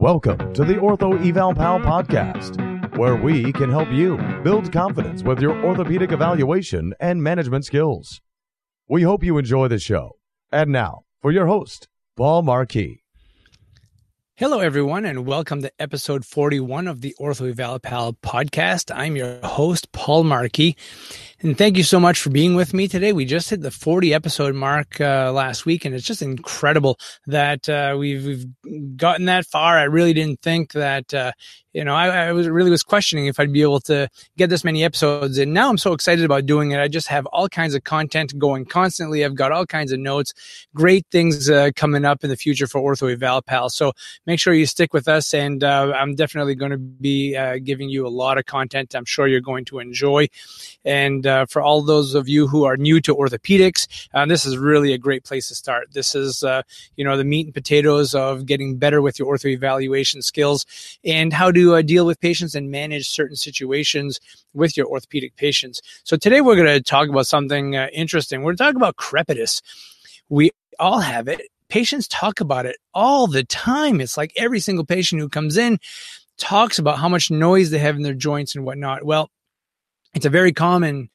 Welcome to the Ortho Eval Pal podcast, where we can help you build confidence with your orthopedic evaluation and management skills. We hope you enjoy the show. And now, for your host, Paul Marquis. Hello, everyone, and welcome to episode 41 of the Ortho Eval Pal podcast. I'm your host, Paul Marquis. And thank you so much for being with me today. We just hit the 40 episode mark uh, last week, and it's just incredible that uh, we've, we've gotten that far. I really didn't think that, uh, you know, I, I, was really was questioning if I'd be able to get this many episodes. And now I'm so excited about doing it. I just have all kinds of content going constantly. I've got all kinds of notes, great things uh, coming up in the future for Ortho Eval Pal. So make sure you stick with us. And uh, I'm definitely going to be uh, giving you a lot of content I'm sure you're going to enjoy. And uh, for all those of you who are new to orthopedics, uh, this is really a great place to start. This is, uh, you know, the meat and potatoes of getting better with your ortho evaluation skills and how to uh, deal with patients and manage certain situations with your orthopedic patients. So today we're going to talk about something interesting. We're talking about crepitus. We all have it. Patients talk about it all the time. It's like every single patient who comes in talks about how much noise they have in their joints and whatnot. Well, it's a very common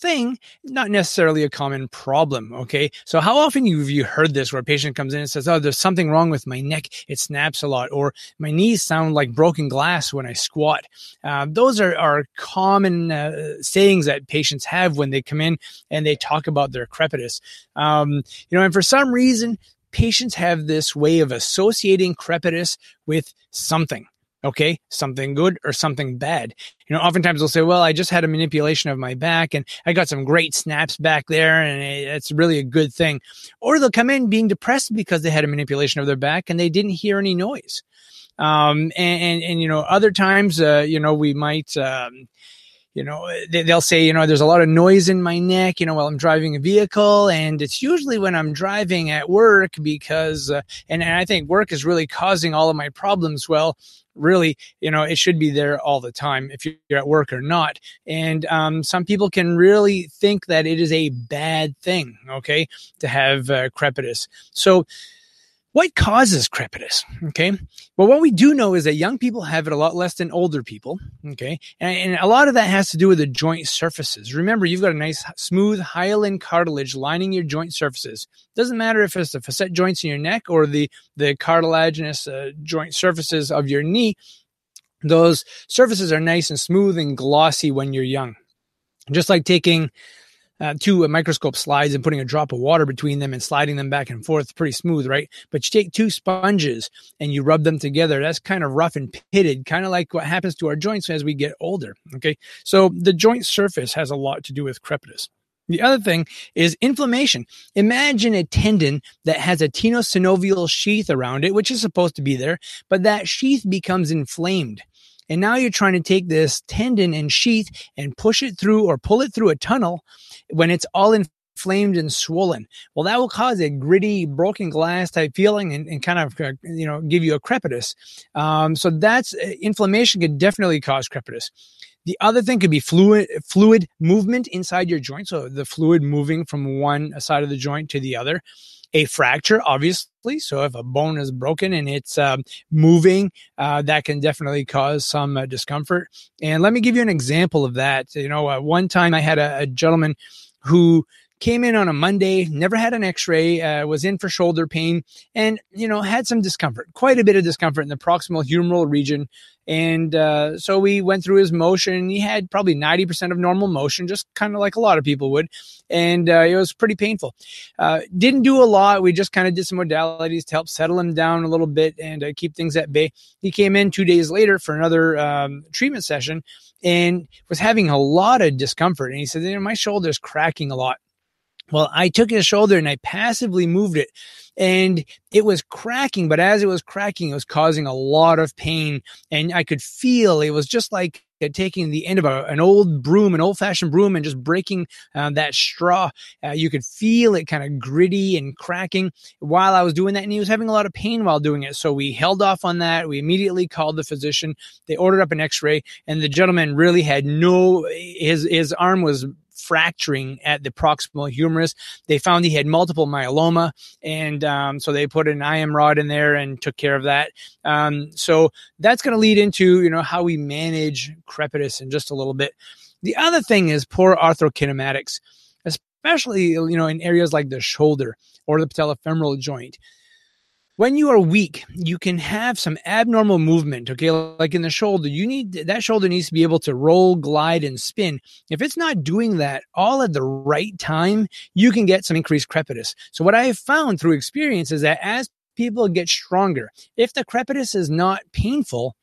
thing, not necessarily a common problem. Okay. So how often have you heard this where a patient comes in and says, Oh, there's something wrong with my neck. It snaps a lot or my knees sound like broken glass when I squat. Uh, those are, are common uh, sayings that patients have when they come in and they talk about their crepitus. Um, you know, and for some reason, patients have this way of associating crepitus with something okay, something good or something bad. You know, oftentimes they'll say, well, I just had a manipulation of my back and I got some great snaps back there and it's really a good thing. Or they'll come in being depressed because they had a manipulation of their back and they didn't hear any noise. Um, and, and, and, you know, other times, uh, you know, we might, um, you know, they'll say, you know, there's a lot of noise in my neck, you know, while I'm driving a vehicle. And it's usually when I'm driving at work because, uh, and, and I think work is really causing all of my problems. Well, really, you know, it should be there all the time if you're at work or not. And um, some people can really think that it is a bad thing, okay, to have uh, crepitus. So, what causes crepitus? Okay. Well, what we do know is that young people have it a lot less than older people. Okay. And, and, a lot of that has to do with the joint surfaces. Remember, you've got a nice, smooth hyaline cartilage lining your joint surfaces. Doesn't matter if it's the facet joints in your neck or the, the cartilaginous uh, joint surfaces of your knee. Those surfaces are nice and smooth and glossy when you're young. Just like taking uh, two microscope slides and putting a drop of water between them and sliding them back and forth. Pretty smooth, right? But you take two sponges and you rub them together. That's kind of rough and pitted, kind of like what happens to our joints as we get older. Okay. So the joint surface has a lot to do with crepitus. The other thing is inflammation. Imagine a tendon that has a tenosynovial sheath around it, which is supposed to be there, but that sheath becomes inflamed. And now you're trying to take this tendon and sheath and push it through or pull it through a tunnel when it's all inflamed and swollen. Well, that will cause a gritty, broken glass type feeling and, and kind of, uh, you know, give you a crepitus. Um, so that's uh, inflammation could definitely cause crepitus. The other thing could be fluid fluid movement inside your joint. So the fluid moving from one side of the joint to the other a fracture, obviously. So if a bone is broken and it's um, moving, uh, that can definitely cause some uh, discomfort. And let me give you an example of that. You know, uh, one time I had a, a gentleman who came in on a Monday, never had an x-ray, uh, was in for shoulder pain and, you know, had some discomfort, quite a bit of discomfort in the proximal humeral region. And, uh, so we went through his motion. He had probably 90% of normal motion, just kind of like a lot of people would. And, uh, it was pretty painful. Uh, didn't do a lot. We just kind of did some modalities to help settle him down a little bit and uh, keep things at bay. He came in two days later for another, um, treatment session and was having a lot of discomfort. And he said, you know, my shoulder's cracking a lot. Well, I took his shoulder and I passively moved it and it was cracking, but as it was cracking, it was causing a lot of pain. And I could feel it was just like taking the end of a, an old broom, an old fashioned broom, and just breaking uh, that straw. Uh, you could feel it kind of gritty and cracking while I was doing that. And he was having a lot of pain while doing it. So we held off on that. We immediately called the physician. They ordered up an x ray, and the gentleman really had no, his, his arm was fracturing at the proximal humerus. They found he had multiple myeloma, and um, so they put an IM rod in there and took care of that. Um, so that's going to lead into you know how we manage crepitus in just a little bit. The other thing is poor arthrokinematics, especially you know in areas like the shoulder or the patellofemoral joint when you are weak, you can have some abnormal movement. Okay. Like in the shoulder, you need that shoulder needs to be able to roll, glide, and spin. If it's not doing that all at the right time, you can get some increased crepitus. So what I have found through experience is that as people get stronger, if the crepitus is not painful,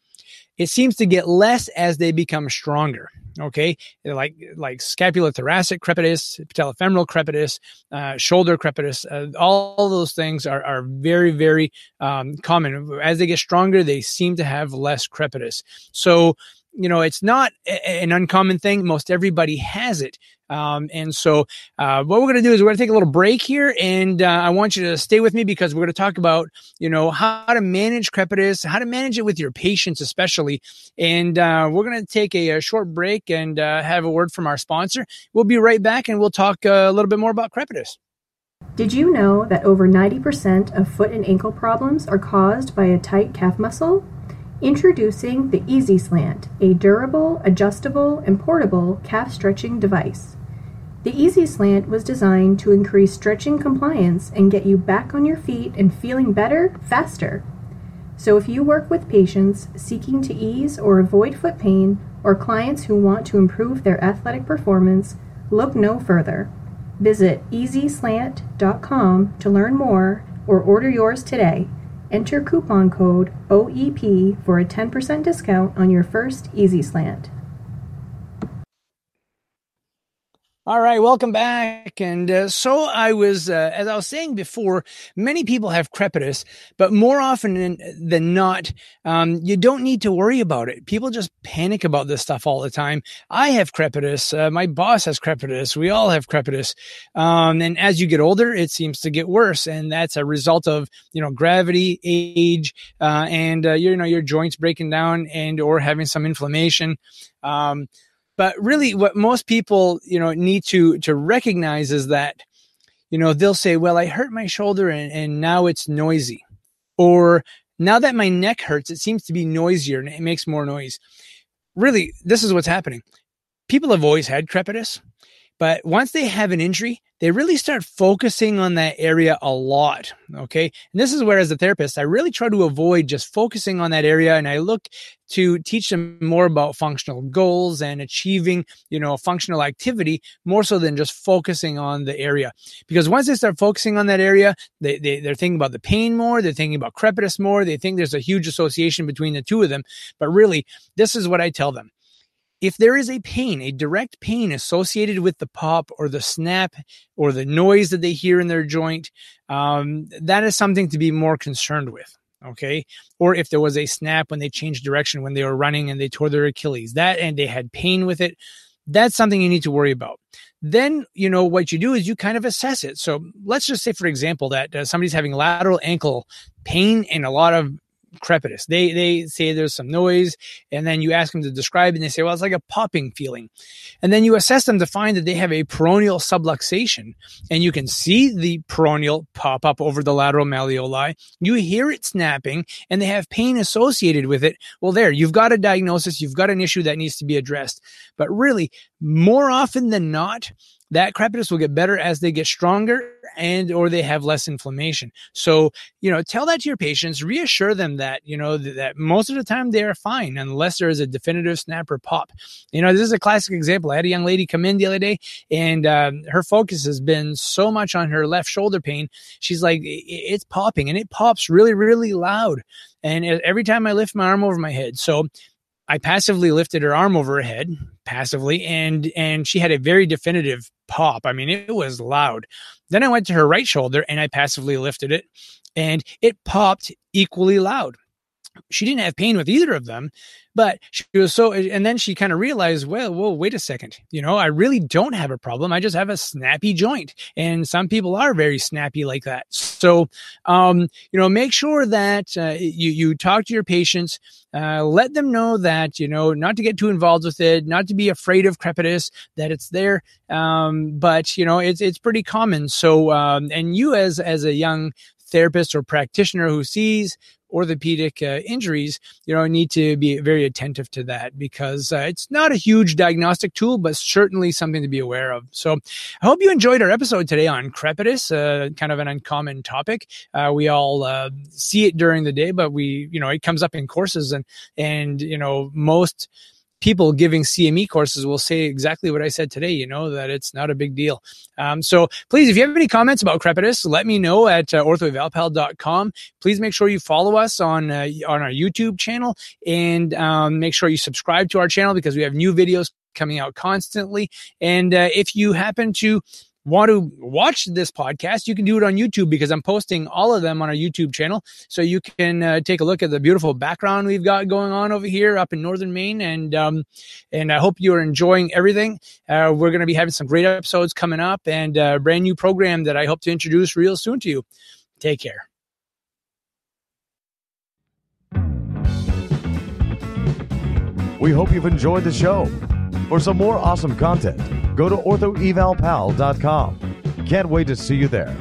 it seems to get less as they become stronger. Okay, like like scapulothoracic crepitus, patellofemoral crepitus, uh, shoulder crepitus, uh, all those things are are very very um, common. As they get stronger, they seem to have less crepitus. So you know, it's not an uncommon thing. Most everybody has it. Um, and so, uh, what we're going to do is we're going to take a little break here, and uh, I want you to stay with me because we're going to talk about, you know, how to manage crepitus, how to manage it with your patients, especially. And uh, we're going to take a, a, short break and uh, have a word from our sponsor. We'll be right back, and we'll talk uh, a little bit more about crepitus. Did you know that over 90% of foot and ankle problems are caused by a tight calf muscle? Introducing the Easy Slant, a durable, adjustable, and portable calf stretching device. The Easy Slant was designed to increase stretching compliance and get you back on your feet and feeling better faster. So if you work with patients seeking to ease or avoid foot pain or clients who want to improve their athletic performance, look no further. Visit easyslant.com to learn more or order yours today. Enter coupon code OEP for a 10% discount on your first Easy Slant. All right, welcome back. And uh, so I was, uh, as I was saying before, many people have crepitus, but more often than, not, um, you don't need to worry about it. People just panic about this stuff all the time. I have crepitus. Uh, my boss has crepitus. We all have crepitus. Um, and as you get older, it seems to get worse. And that's a result of, you know, gravity, age, uh, and, uh, you know, your joints breaking down and or having some inflammation. Um, but really, what most people, you know, need to to recognize is that, you know, they'll say, "Well, I hurt my shoulder and, and now it's noisy," or now that my neck hurts, it seems to be noisier and it makes more noise. Really, this is what's happening. People have always had crepitus, but once they have an injury, they really start focusing on that area a lot. Okay. And this is where, as a therapist, I really try to avoid just focusing on that area. And I look to teach them more about functional goals and achieving, you know, functional activity more so than just focusing on the area. Because once they start focusing on that area, they, they, they're thinking about the pain more. They're thinking about crepitus more. They think there's a huge association between the two of them. But really, this is what I tell them if there is a pain, a direct pain associated with the pop or the snap or the noise that they hear in their joint, um, that is something to be more concerned with. Okay. Or if there was a snap when they changed direction when they were running and they tore their Achilles, that and they had pain with it, that's something you need to worry about. Then, you know, what you do is you kind of assess it. So let's just say, for example, that uh, somebody's having lateral ankle pain and a lot of crepitus. They they say there's some noise, and then you ask them to describe, it and they say, well, it's like a popping feeling, and then you assess them to find that they have a peroneal subluxation, and you can see the peroneal pop up over the lateral malleoli. You hear it snapping, and they have pain associated with it. Well, there you've got a diagnosis, you've got an issue that needs to be addressed. But really, more often than not, that crepitus will get better as they get stronger and or they have less inflammation. So, you know, tell that to your patients, reassure them that, you know, that, that most of the time they are fine unless there is a definitive snap or pop. You know, this is a classic example. I had a young lady come in the other day and um, her focus has been so much on her left shoulder pain. She's like, it's popping and it pops really, really loud. And every time I lift my arm over my head. So I passively lifted her arm over her head, passively, and and she had a very definitive pop. I mean, it was loud. Then I went to her right shoulder and I passively lifted it, and it popped equally loud. She didn't have pain with either of them, but she was so, and then she kind of realized, well, whoa, wait a second. You know, I really don't have a problem. I just have a snappy joint. And some people are very snappy like that. So, um, you know, make sure that uh, you, you talk to your patients, uh, let them know that, you know, not to get too involved with it, not to be afraid of crepitus, that it's there. Um, but, you know, it's, it's pretty common. So, um, and you as, as a young therapist or practitioner who sees orthopedic uh, injuries, you know, need to be very attentive to that because uh, it's not a huge diagnostic tool, but certainly something to be aware of. So I hope you enjoyed our episode today on crepitus, uh, kind of an uncommon topic. Uh, we all uh, see it during the day, but we, you know, it comes up in courses and, and, you know, most people giving CME courses will say exactly what I said today, you know, that it's not a big deal. Um, so please, if you have any comments about crepitus, let me know at uh, orthoevalpal.com. Please make sure you follow us on, uh, on our YouTube channel and um, make sure you subscribe to our channel because we have new videos coming out constantly. And uh, if you happen to want to watch this podcast, you can do it on YouTube because I'm posting all of them on our YouTube channel. So you can uh, take a look at the beautiful background we've got going on over here up in northern Maine, and um, and I hope you are enjoying everything. Uh, we're going to be having some great episodes coming up, and a brand new program that I hope to introduce real soon to you. Take care. We hope you've enjoyed the show. For some more awesome content, go to orthoevalpal.com. Can't wait to see you there.